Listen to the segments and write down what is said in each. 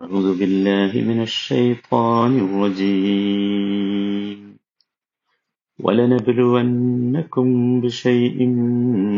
أعوذ بالله من الشيطان الرجيم ولنبلونكم بشيء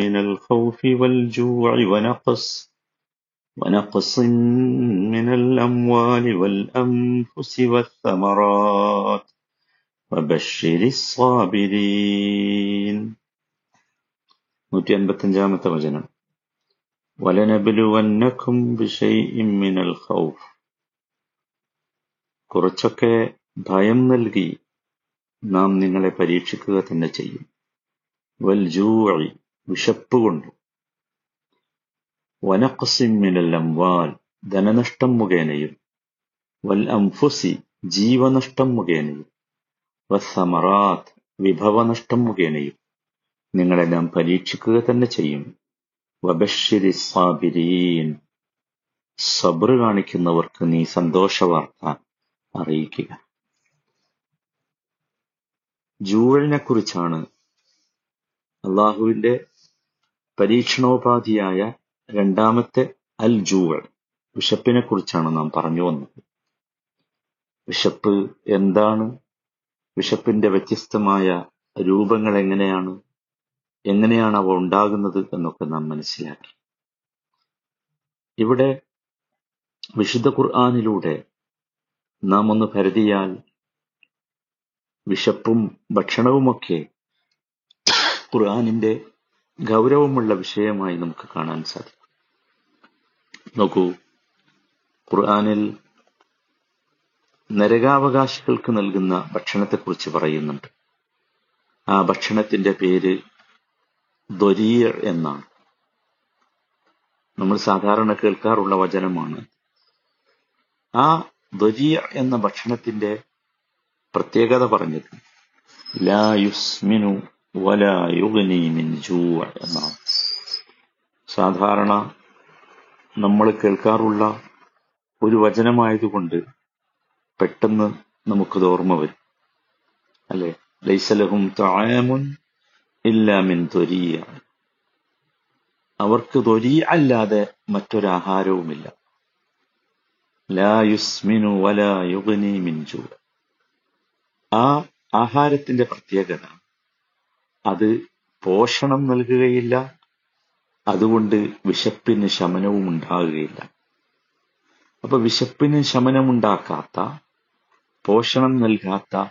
من الخوف والجوع ونقص ونقص من الأموال والأنفس والثمرات وبشر الصابرين നൂറ്റി അൻപത്തഞ്ചാമത്തെ വചനം വലനബിലുവന്നക്കും ബിഷൈഇം മിനൽ ഖൗഫ് കുറച്ചൊക്കെ ഭയം നൽകി നാം നിങ്ങളെ പരീക്ഷിക്കുക തന്നെ ചെയ്യും. വൽ ജൂഴി വിശപ്പ് കൊണ്ടും. വനഖസിൻ മിനൽ അംവാൽ ധനനഷ്ടം മുഖേനയും വൽ അംഫുസി ജീവനഷ്ടം മുഖേനയും വസ്സമറാത്ത് വിഭവനഷ്ടം മുഖേനയും നിങ്ങളെ നാം പരീക്ഷിക്കുക തന്നെ ചെയ്യും. വബശ്ശിരി സാബിരീൻ. സബ്ർ കാണിക്കുന്നവർക്ക് നീ സന്തോഷവാർത്ത. അറിയിക്കുക. ജൂഴലിനെ കുറിച്ചാണ് അള്ളാഹുവിന്റെ പരീക്ഷണോപാധിയായ രണ്ടാമത്തെ അൽ ജൂഴൽ വിശപ്പിനെ കുറിച്ചാണ് നാം പറഞ്ഞു വന്നത്. വിശപ്പ് എന്താണ്? വിശപ്പിന്റെ വ്യത്യസ്തമായ രൂപങ്ങൾ എങ്ങനെയാണ് എങ്ങനെയാണ് അവ ഉണ്ടാകുന്നത് എന്നൊക്കെ നാം മനസ്സിലാക്കി. ഇവിടെ വിശുദ്ധ ഖുർആാനിലൂടെ നാം ഒന്ന് കരുതിയാൽ വിശപ്പും ഭക്ഷണവുമൊക്കെ ഖുർആാനിന്റെ ഗൗരവമുള്ള വിഷയമായി നമുക്ക് കാണാൻ സാധിക്കും. നോക്കൂ ഖുർആാനിൽ നരകാവകാശികൾക്ക് നൽകുന്ന ഭക്ഷണത്തെക്കുറിച്ച് പറയുന്നുണ്ട്. ആ ഭക്ഷണത്തിന്റെ പേര് ദൊരീർ എന്നാണ്. നമ്മൾ സാധാരണ കേൾക്കാറുള്ള വചനമാണ്. ആ ദൊരീർ എന്ന ഭക്ഷണത്തിന്റെ പ്രത്യേകത പറഞ്ഞത്. ലാ യുസ്മിനു വലാ യുഗ്നി മിൻ ജൂ എന്നാണ്. സാധാരണ നമ്മൾ കേൾക്കാറുള്ള ഒരു വചനമായതുകൊണ്ട് പെട്ടെന്ന് നമുക്കത് ഓർമ്മ വരും. അല്ലെ? ലൈസലഹും തായമുൻ ഇല്ലാമിൻ തൊരിയ അവർക്ക് തൊരി അല്ലാതെ മറ്റൊരാഹാരവുമില്ല. ലാ യുസ്മിനു വല യുഗ്നി മിൻജു ആ ആഹാരത്തിന്റെ പ്രത്യേകത അത് പോഷണം നൽകുകയില്ല അതുകൊണ്ട് വിശപ്പിന് ശമനവും ഉണ്ടാകുകയില്ല. അപ്പൊ വിശപ്പിന് ശമനമുണ്ടാക്കാത്ത പോഷണം നൽകാത്ത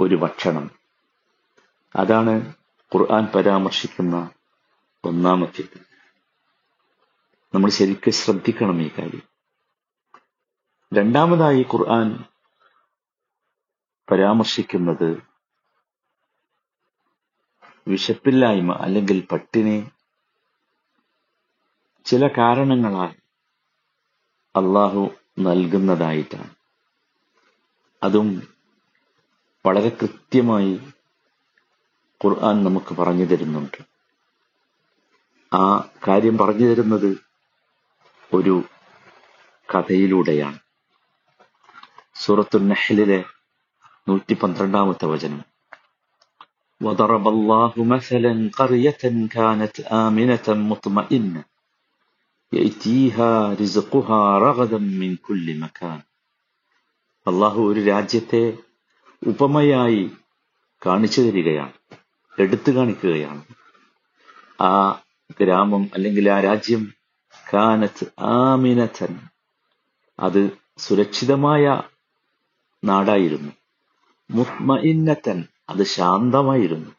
ഒരു ഭക്ഷണം. അതാണ് ഖുർആൻ പരാമർശിക്കുന്ന ഒന്നാമത്തേത്. നമ്മൾ ശരിക്കും ശ്രദ്ധിക്കണം ഈ കാര്യം. രണ്ടാമതായി ഖുർആൻ പരാമർശിക്കുന്നത് വിശപ്പില്ലായ്മ അല്ലെങ്കിൽ പട്ടിണി. ചില കാരണങ്ങളാൽ അള്ളാഹു നൽകുന്നതായിട്ടാണ്. അതും വളരെ കൃത്യമായി ഖുർആൻ നമുക്ക് പറഞ്ഞു തരുന്നുണ്ട്. ആ കാര്യം പറഞ്ഞു തരുന്നത് ഒരു കഥയിലൂടെയാണ്. സൂറത്തു നഹ്ലിലെ നൂറ്റി പന്ത്രണ്ടാമത്തെ വചനം وضرب الله مثلا قرية كانت آمنة مطمئنة يأتيها رزقها رغدا من كل مكان അള്ളാഹു ഒരു രാജ്യത്തെ ഉപമയായി കാണിച്ചു തരികയാണ് എടുത്തു കാണിക്കുകയാണ് ആ ഗ്രാമം അല്ലെങ്കിൽ ആ രാജ്യം കാനത്ത് ആമിനത്തൻ അത് സുരക്ഷിതമായ നാടായിരുന്നു. മുത്മഇന്നത്തൻ അത് ശാന്തമായിരുന്നു.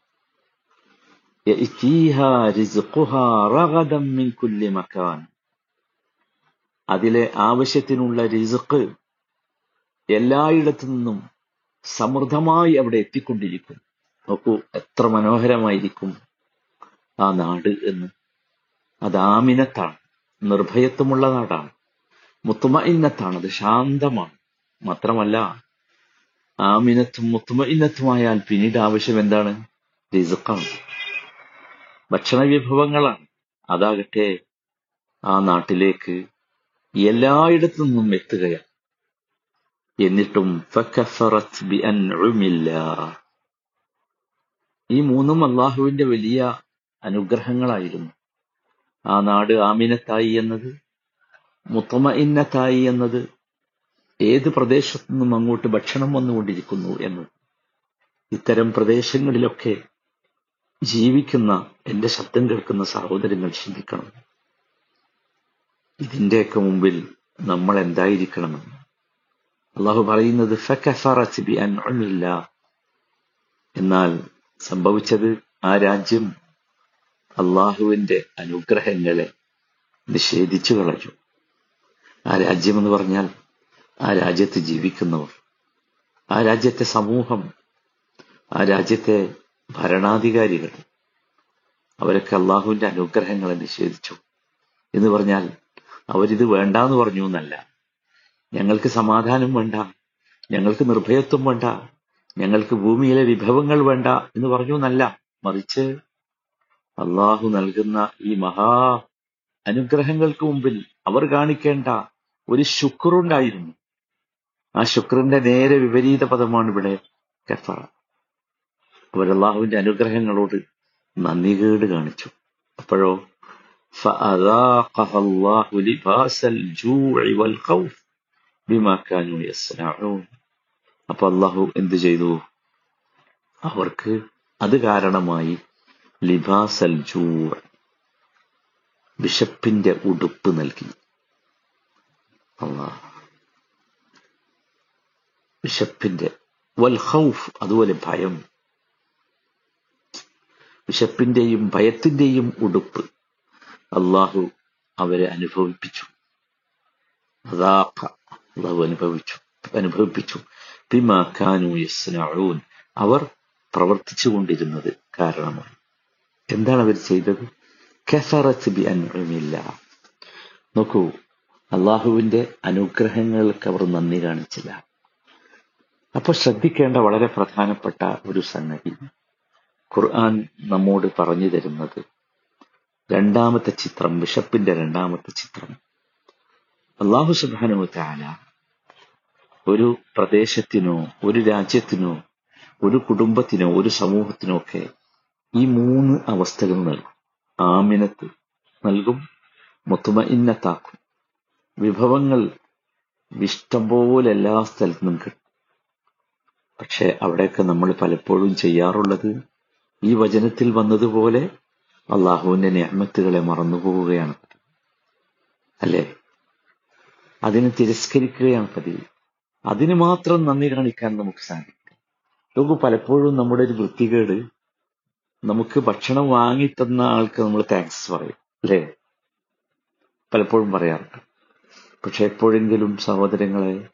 അതിലെ ആവശ്യത്തിനുള്ള റിസുക്ക് എല്ലായിടത്തു നിന്നും സമൃദ്ധമായി അവിടെ എത്തിക്കൊണ്ടിരിക്കും. നോക്കൂ എത്ര മനോഹരമായിരിക്കും ആ നാട് എന്ന്. അത് ആമിനത്താണ് നിർഭയത്വമുള്ള നാടാണ്. മുത്തുമ ഇന്നത്താണ് അത് ശാന്തമാണ്. മാത്രമല്ല ആമിനത്തും മുത്തുമ ഇന്നത്തുമായാൽ പിന്നീട് ആവശ്യം എന്താണ്? റിസുക്കാണ് ഭക്ഷണ വിഭവങ്ങളാണ്. അതാകട്ടെ ആ നാട്ടിലേക്ക് എല്ലായിടത്തു നിന്നും എത്തുകയാണ്. എന്നിട്ടും ഈ മൂന്നും അള്ളാഹുവിന്റെ വലിയ അനുഗ്രഹങ്ങളായിരുന്നു. ആ നാട് ആമിനത്തായി എന്നത് മുത്തമ ഇന്നത്തായി എന്നത് ഏത് പ്രദേശത്തു നിന്നും അങ്ങോട്ട് ഭക്ഷണം വന്നുകൊണ്ടിരിക്കുന്നു എന്ന്. ഇത്തരം പ്രദേശങ്ങളിലൊക്കെ ജീവിക്കുന്ന എന്റെ ശബ്ദം കേൾക്കുന്ന സഹോദരങ്ങൾ ചിന്തിക്കണം. ഇതിന്റെയൊക്കെ മുമ്പിൽ നമ്മൾ എന്തായിരിക്കണമെന്ന് അള്ളാഹു പറയുന്നത് എന്നാൽ സംഭവിച്ചത് ആ രാജ്യം അള്ളാഹുവിന്റെ അനുഗ്രഹങ്ങളെ നിഷേധിച്ചു കളഞ്ഞു. ആ രാജ്യം എന്ന് പറഞ്ഞാൽ ആ രാജ്യത്ത് ജീവിക്കുന്നവർ ആ രാജ്യത്തെ സമൂഹം ആ രാജ്യത്തെ ഭരണാധികാരികൾ അവരൊക്കെ അള്ളാഹുവിന്റെ അനുഗ്രഹങ്ങളെ നിഷേധിച്ചു. എന്ന് പറഞ്ഞാൽ അവരിത് വേണ്ടാന്ന് പറഞ്ഞു എന്നല്ല. ഞങ്ങൾക്ക് സമാധാനം വേണ്ട ഞങ്ങൾക്ക് നിർഭയത്വം വേണ്ട ഞങ്ങൾക്ക് ഭൂമിയിലെ വിഭവങ്ങൾ വേണ്ട എന്ന് പറഞ്ഞു എന്നല്ല. മറിച്ച് അള്ളാഹു നൽകുന്ന ഈ മഹാ അനുഗ്രഹങ്ങൾക്ക് മുമ്പിൽ അവർ കാണിക്കേണ്ട ഒരു ശുക്രുണ്ടായിരുന്നു ആ ശുക്രന്റെ നേരെ വിപരീത പദമാണ് ഇവിടെ കഫറ അവരല്ലാഹുവിന്റെ അനുഗ്രഹങ്ങളോട് നന്ദി കേട് കാണിച്ചു. അപ്പോഴോ അപ്പൊ അള്ളാഹു എന്ത് ചെയ്തു? അവർക്ക് അത് കാരണമായി ലിബാസൽ ജൂർ ബിഷപ്പിന്റെ ഉടുപ്പ് നൽകി. അള്ളാഹ് വിശപ്പിന്റെ വൽ ഖൗഫ് അതുപോലെ ഭയം. വിശപ്പിന്റെയും ഭയത്തിന്റെയും ഉടുപ്പ് അള്ളാഹു അവരെ അനുഭവിപ്പിച്ചു. അള്ളാഹു അനുഭവിച്ചു അനുഭവിപ്പിച്ചു. ബിമാ അവർ പ്രവർത്തിച്ചു കൊണ്ടിരുന്നത് കാരണമാണ്. എന്താണ് അവർ ചെയ്തത്? കഫറത്ത് ബി അനുഭവമില്ല നോക്കൂ അള്ളാഹുവിന്റെ അനുഗ്രഹങ്ങൾക്ക് അവർ നന്ദി കാണിച്ചില്ല. അപ്പൊ ശ്രദ്ധിക്കേണ്ട വളരെ പ്രധാനപ്പെട്ട ഒരു സംഗതി. ഖുർആൻ നമ്മോട് പറഞ്ഞു തരുന്നത് രണ്ടാമത്തെ ചിത്രം ബിഷപ്പിന്റെ രണ്ടാമത്തെ ചിത്രം. അള്ളാഹു സുബാനു താല ഒരു പ്രദേശത്തിനോ ഒരു രാജ്യത്തിനോ ഒരു കുടുംബത്തിനോ ഒരു സമൂഹത്തിനോ ഒക്കെ ഈ മൂന്ന് അവസ്ഥകൾ നൽകും. ആമിനത്ത് നൽകും മുത്തുമ ഇന്നത്താക്കും വിഭവങ്ങൾ ഇഷ്ടം പോലെ എല്ലാ സ്ഥലത്തുനിന്നും കിട്ടും. പക്ഷെ അവിടെയൊക്കെ നമ്മൾ പലപ്പോഴും ചെയ്യാറുള്ളത് ഈ വചനത്തിൽ വന്നതുപോലെ അള്ളാഹുവിന്റെ ഞാമത്തുകളെ മറന്നുപോവുകയാണ്. അല്ലേ? അതിനെ തിരസ്കരിക്കുകയാണ് പതിവ്. അതിന് മാത്രം നന്ദി കാണിക്കാൻ നമുക്ക് സാധിക്കും. ലോക പലപ്പോഴും നമ്മുടെ ഒരു വൃത്തികേട് നമുക്ക് ഭക്ഷണം വാങ്ങി തന്ന ആൾക്ക് നമ്മൾ താങ്ക്സ് പറയും. അല്ലേ? പലപ്പോഴും പറയാറുണ്ട്. പക്ഷെ എപ്പോഴെങ്കിലും സഹോദരങ്ങളെ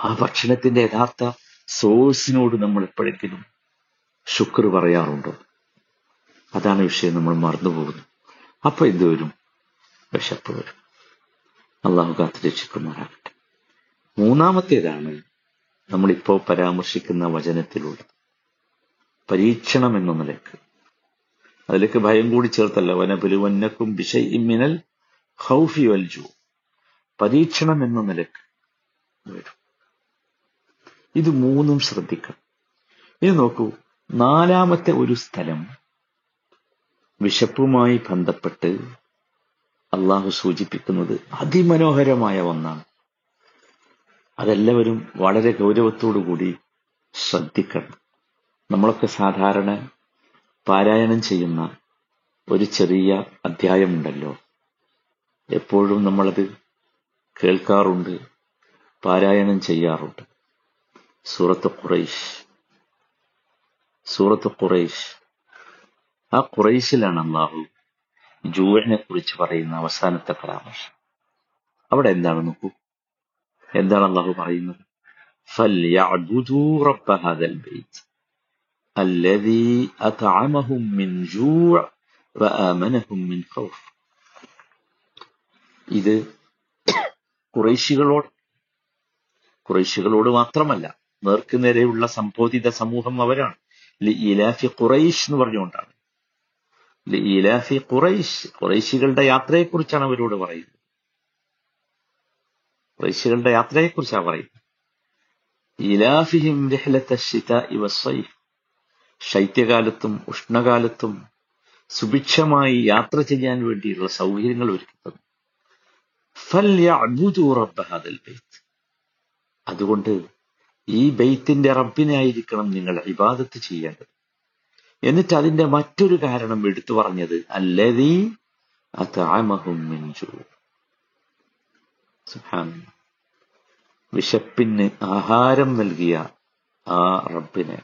ആ ഭക്ഷണത്തിന്റെ യഥാർത്ഥ സോഴ്സിനോട് നമ്മൾ എപ്പോഴെങ്കിലും ശുക്ർ പറയാറുണ്ടോ? അതാണ് വിഷയം നമ്മൾ മറന്നുപോകുന്നു അപ്പൊ എന്ത് വരും? വിശപ്പ് വരും. അള്ളാഹു കാത്ത് രക്ഷിക്കുമാറാകട്ടെ. മൂന്നാമത്തേതാണ് നമ്മളിപ്പോ പരാമർശിക്കുന്ന വചനത്തിലുള്ളത് പരീക്ഷണം എന്ന നിലയ്ക്ക്. അതിലേക്ക് ഭയം കൂടി ചേർത്തല്ല. വനപുലുവന്നക്കും ഇമ്മിനൽ ഹൗഫി വൽജു പരീക്ഷണം എന്ന നിലയ്ക്ക് വരും. ഇത് മൂന്നും ശ്രദ്ധിക്കണം. ഇനി നോക്കൂ നാലാമത്തെ ഒരു സ്ഥലം വിശപ്പുമായി ബന്ധപ്പെട്ട് അള്ളാഹു സൂചിപ്പിക്കുന്നത് അതിമനോഹരമായ ഒന്നാണ്. അതെല്ലാവരും വളരെ ഗൗരവത്തോടുകൂടി ശ്രദ്ധിക്കണം. നമ്മളൊക്കെ സാധാരണ പാരായണം ചെയ്യുന്ന ഒരു ചെറിയ അധ്യായമുണ്ടല്ലോ. എപ്പോഴും നമ്മളത് കേൾക്കാറുണ്ട് പാരായണം ചെയ്യാറുണ്ട്. സൂറത്ത് ഖുറൈഷ് സൂറത്ത് ഖുറൈഷ് ആ ഖുറൈശിലാണ് അള്ളാഹു ജൂഹിനെ കുറിച്ച് പറയുന്ന അവസാനത്തെ പരാമർശം. അവിടെ എന്താണ് നോക്കൂ എന്താണ് അള്ളാഹു പറയുന്നത്? ഇത് കുറേശികളോട് കുറേശികളോട് മാത്രമല്ല നേർക്കുനേരെയുള്ള സംബോധിത സമൂഹം അവരാണ്. ഇലാഫി ഖുറൈഷ് എന്ന് പറഞ്ഞുകൊണ്ടാണ്. ഇലാഫി ഖുറൈഷ് ഖുറൈശികളുടെ യാത്രയെക്കുറിച്ചാണ് അവരോട് പറയുന്നത്. ഖുറൈശികളുടെ യാത്രയെക്കുറിച്ചാണ് പറയുന്നത്. ഇലാഫിഹിം ശൈത്യകാലത്തും ഉഷ്ണകാലത്തും സുഭിക്ഷമായി യാത്ര ചെയ്യാൻ വേണ്ടിയുള്ള സൗകര്യങ്ങൾ ഒരുക്കുന്നത്. അതുകൊണ്ട് ഈ ബെയ്ത്തിന്റെ റബ്ബിനായിരിക്കണം നിങ്ങൾ ഇബാദത്ത് ചെയ്യേണ്ടത്. എന്നിട്ട് അതിന്റെ മറ്റൊരു കാരണം എടുത്തു പറഞ്ഞത് അല്ലതീ വിശപ്പിന് ആഹാരം നൽകിയ ആ റബ്ബിനെ.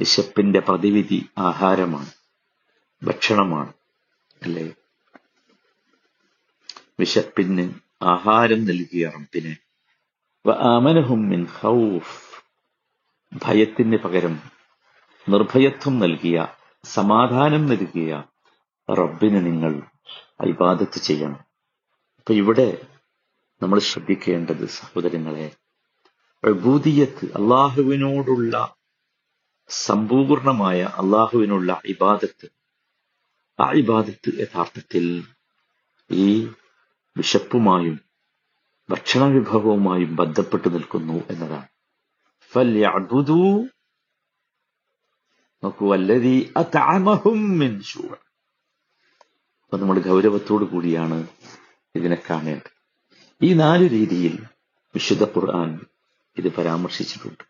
വിശപ്പിന്റെ പ്രതിവിധി ആഹാരമാണ് ഭക്ഷണമാണ് അല്ലേ? വിശപ്പിന് ആഹാരം നൽകിയ റബ്ബിനെ വആമനഹും മിൻ ഖൗഫ്. ഭയത്തിന് പകരം നിർഭയത്വം നൽകിയ സമാധാനം നൽകിയ റബ്ബിന് നിങ്ങൾ ഇബാദത്ത് ചെയ്യണം. അപ്പൊ ഇവിടെ നമ്മൾ ശ്രദ്ധിക്കേണ്ടത് സഹോദരങ്ങളെ പ്രഭൂതിയത്ത് അള്ളാഹുവിനോടുള്ള സമ്പൂർണമായ അള്ളാഹുവിനുള്ള ഇബാദത്ത്. ആ ഇബാദത്ത് യഥാർത്ഥത്തിൽ ഈ വിശപ്പുമായും ഭക്ഷണ വിഭവവുമായും ബന്ധപ്പെട്ട് നിൽക്കുന്നു എന്നതാണ്. ഫല്യഅ്ബുദൂ നോക്കൂ അല്ലതി അതാമഹും മിൻ അപ്പൊ നമ്മൾ ഗൗരവത്തോടു കൂടിയാണ് ഇതിനെ കാണേണ്ടത്. ഈ നാല് രീതിയിൽ വിശുദ്ധ ഖുർആൻ ഇത് പരാമർശിച്ചിട്ടുണ്ട്.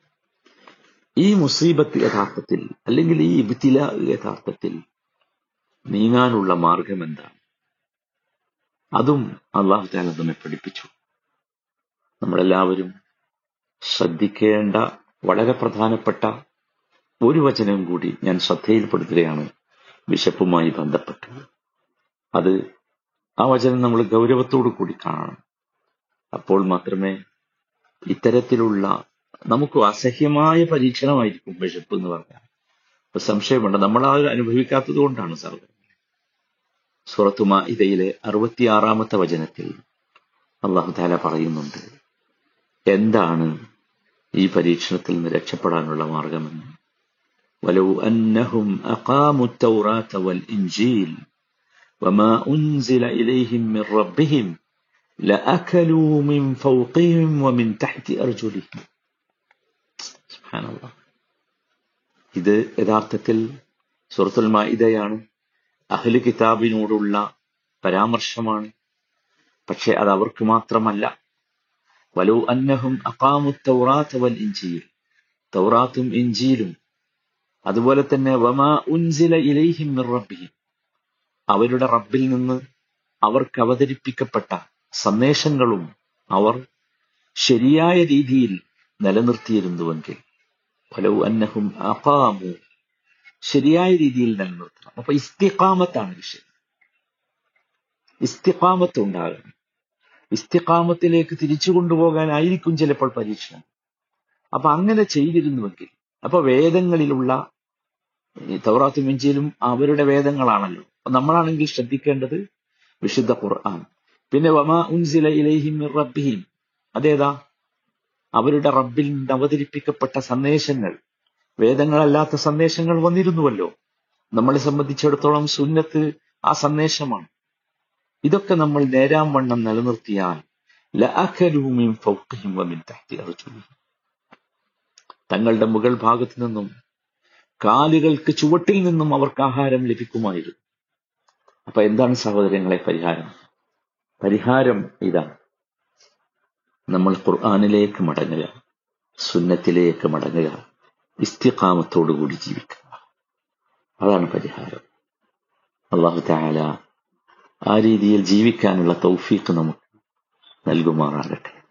ഈ മുസീബത്ത് യഥാർത്ഥത്തിൽ അല്ലെങ്കിൽ ഈ ഇബ്തില യഥാർത്ഥത്തിൽ നീങ്ങാനുള്ള മാർഗം എന്താണ്? അതും അള്ളാഹു താല നമ്മെ പഠിപ്പിച്ചു. നമ്മളെല്ലാവരും ശ്രദ്ധിക്കേണ്ട വളരെ പ്രധാനപ്പെട്ട ഒരു വചനം കൂടി ഞാൻ ശ്രദ്ധയിൽപ്പെടുത്തുകയാണ് വിശപ്പുമായി ബന്ധപ്പെട്ട്. അത് ആ വചനം നമ്മൾ ഗൗരവത്തോടു കൂടി കാണണം. അപ്പോൾ മാത്രമേ ഇത്തരത്തിലുള്ള നമുക്ക് അസഹ്യമായ പരീക്ഷണമായിരിക്കും വിശപ്പ് എന്ന് പറഞ്ഞാൽ. സംശയമുണ്ട് നമ്മൾ അത് അനുഭവിക്കാത്തത് കൊണ്ടാണ് സർവം സുറത്തുമ ഇതയിലെ അറുപത്തിയാറാമത്തെ വചനത്തിൽ അള്ളാഹുദാല പറയുന്നുണ്ട് എന്താണ് ഈ പരീക്ഷണത്തിൽ നിന്ന് രക്ഷപ്പെടാനുള്ള മാർഗമെന്ന് ولو أنهم أقاموا التوراة والإنجيل وما أنزل إليهم من ربهم لأكلوا من فوقهم ومن تحت أرجلهم سبحان الله ഇത് യഥാർത്ഥത്തിൽ സുഹൃത്തുൽ മാഇദയാണ് അഹ്ലു കിതാബിനോടുള്ള പരാമർശമാണ് പക്ഷെ അത് അവർക്ക് മാത്രമല്ല വലു അന്നഹും അഖാമു തൗറാത്ത് വൽ ഇഞ്ചീൽ തൗറാത്തും അതുപോലെ തന്നെ വമാ ഉൻസില ഇലൈഹിം മിർ റബ്ബിഹിം. അവരുടെ റബ്ബിൽ നിന്ന് അവർക്ക് അവതരിപ്പിക്കപ്പെട്ട സന്ദേശങ്ങളും അവർ ശരിയായ രീതിയിൽ നിലനിർത്തിയിരുന്നുവെങ്കിൽ ഫലവും അന്നഹും അഖാമു ശരിയായ രീതിയിൽ നിലനിർത്തണം. അപ്പൊ ഇസ്തിഖാമത്താണ് വിഷയം. ഇസ്തിഖാമത്ത് ഉണ്ടാകണം. ഇസ്തിഖാമത്തിലേക്ക് തിരിച്ചു കൊണ്ടുപോകാനായിരിക്കും ചിലപ്പോൾ പരീക്ഷണം. അപ്പൊ അങ്ങനെ ചെയ്തിരുന്നുവെങ്കിൽ അപ്പൊ വേദങ്ങളിലുള്ള തൗറാത്തും ഇഞ്ചിയിലും അവരുടെ വേദങ്ങളാണല്ലോ. നമ്മളാണെങ്കിൽ ശ്രദ്ധിക്കേണ്ടത് വിശുദ്ധ ഖുർആൻ. പിന്നെ വമാ ഉൻസില ഇലൈഹിം റബ്ബിഹിം. അതേതാ? അവരുടെ റബ്ബിൽ നിന്ന് അവതരിപ്പിക്കപ്പെട്ട സന്ദേശങ്ങൾ. വേദങ്ങളല്ലാത്ത സന്ദേശങ്ങൾ വന്നിരുന്നുവല്ലോ. നമ്മളെ സംബന്ധിച്ചിടത്തോളം സുന്നത്ത് ആ സന്ദേശമാണ്. ഇതൊക്കെ നമ്മൾ നേരാം വണ്ണം നിലനിർത്തിയാൽ തങ്ങളുടെ മുകൾ ഭാഗത്തു നിന്നും കാലുകൾക്ക് ചുവട്ടിൽ നിന്നും അവർക്ക് ആഹാരം ലഭിക്കുമായിരുന്നു. അപ്പൊ എന്താണ് സഹോദരങ്ങളെ പരിഹാരം? പരിഹാരം ഇതാണ് നമ്മൾ ഖുർആാനിലേക്ക് മടങ്ങുക സുന്നത്തിലേക്ക് മടങ്ങുക ഇസ്തിഖാമത്തോടുകൂടി ജീവിക്കുക. അതാണ് പരിഹാരം. അള്ളാഹു താല ആ രീതിയിൽ ജീവിക്കാനുള്ള തൗഫീഖ് നമുക്ക് നൽകുമാറാകട്ടെ.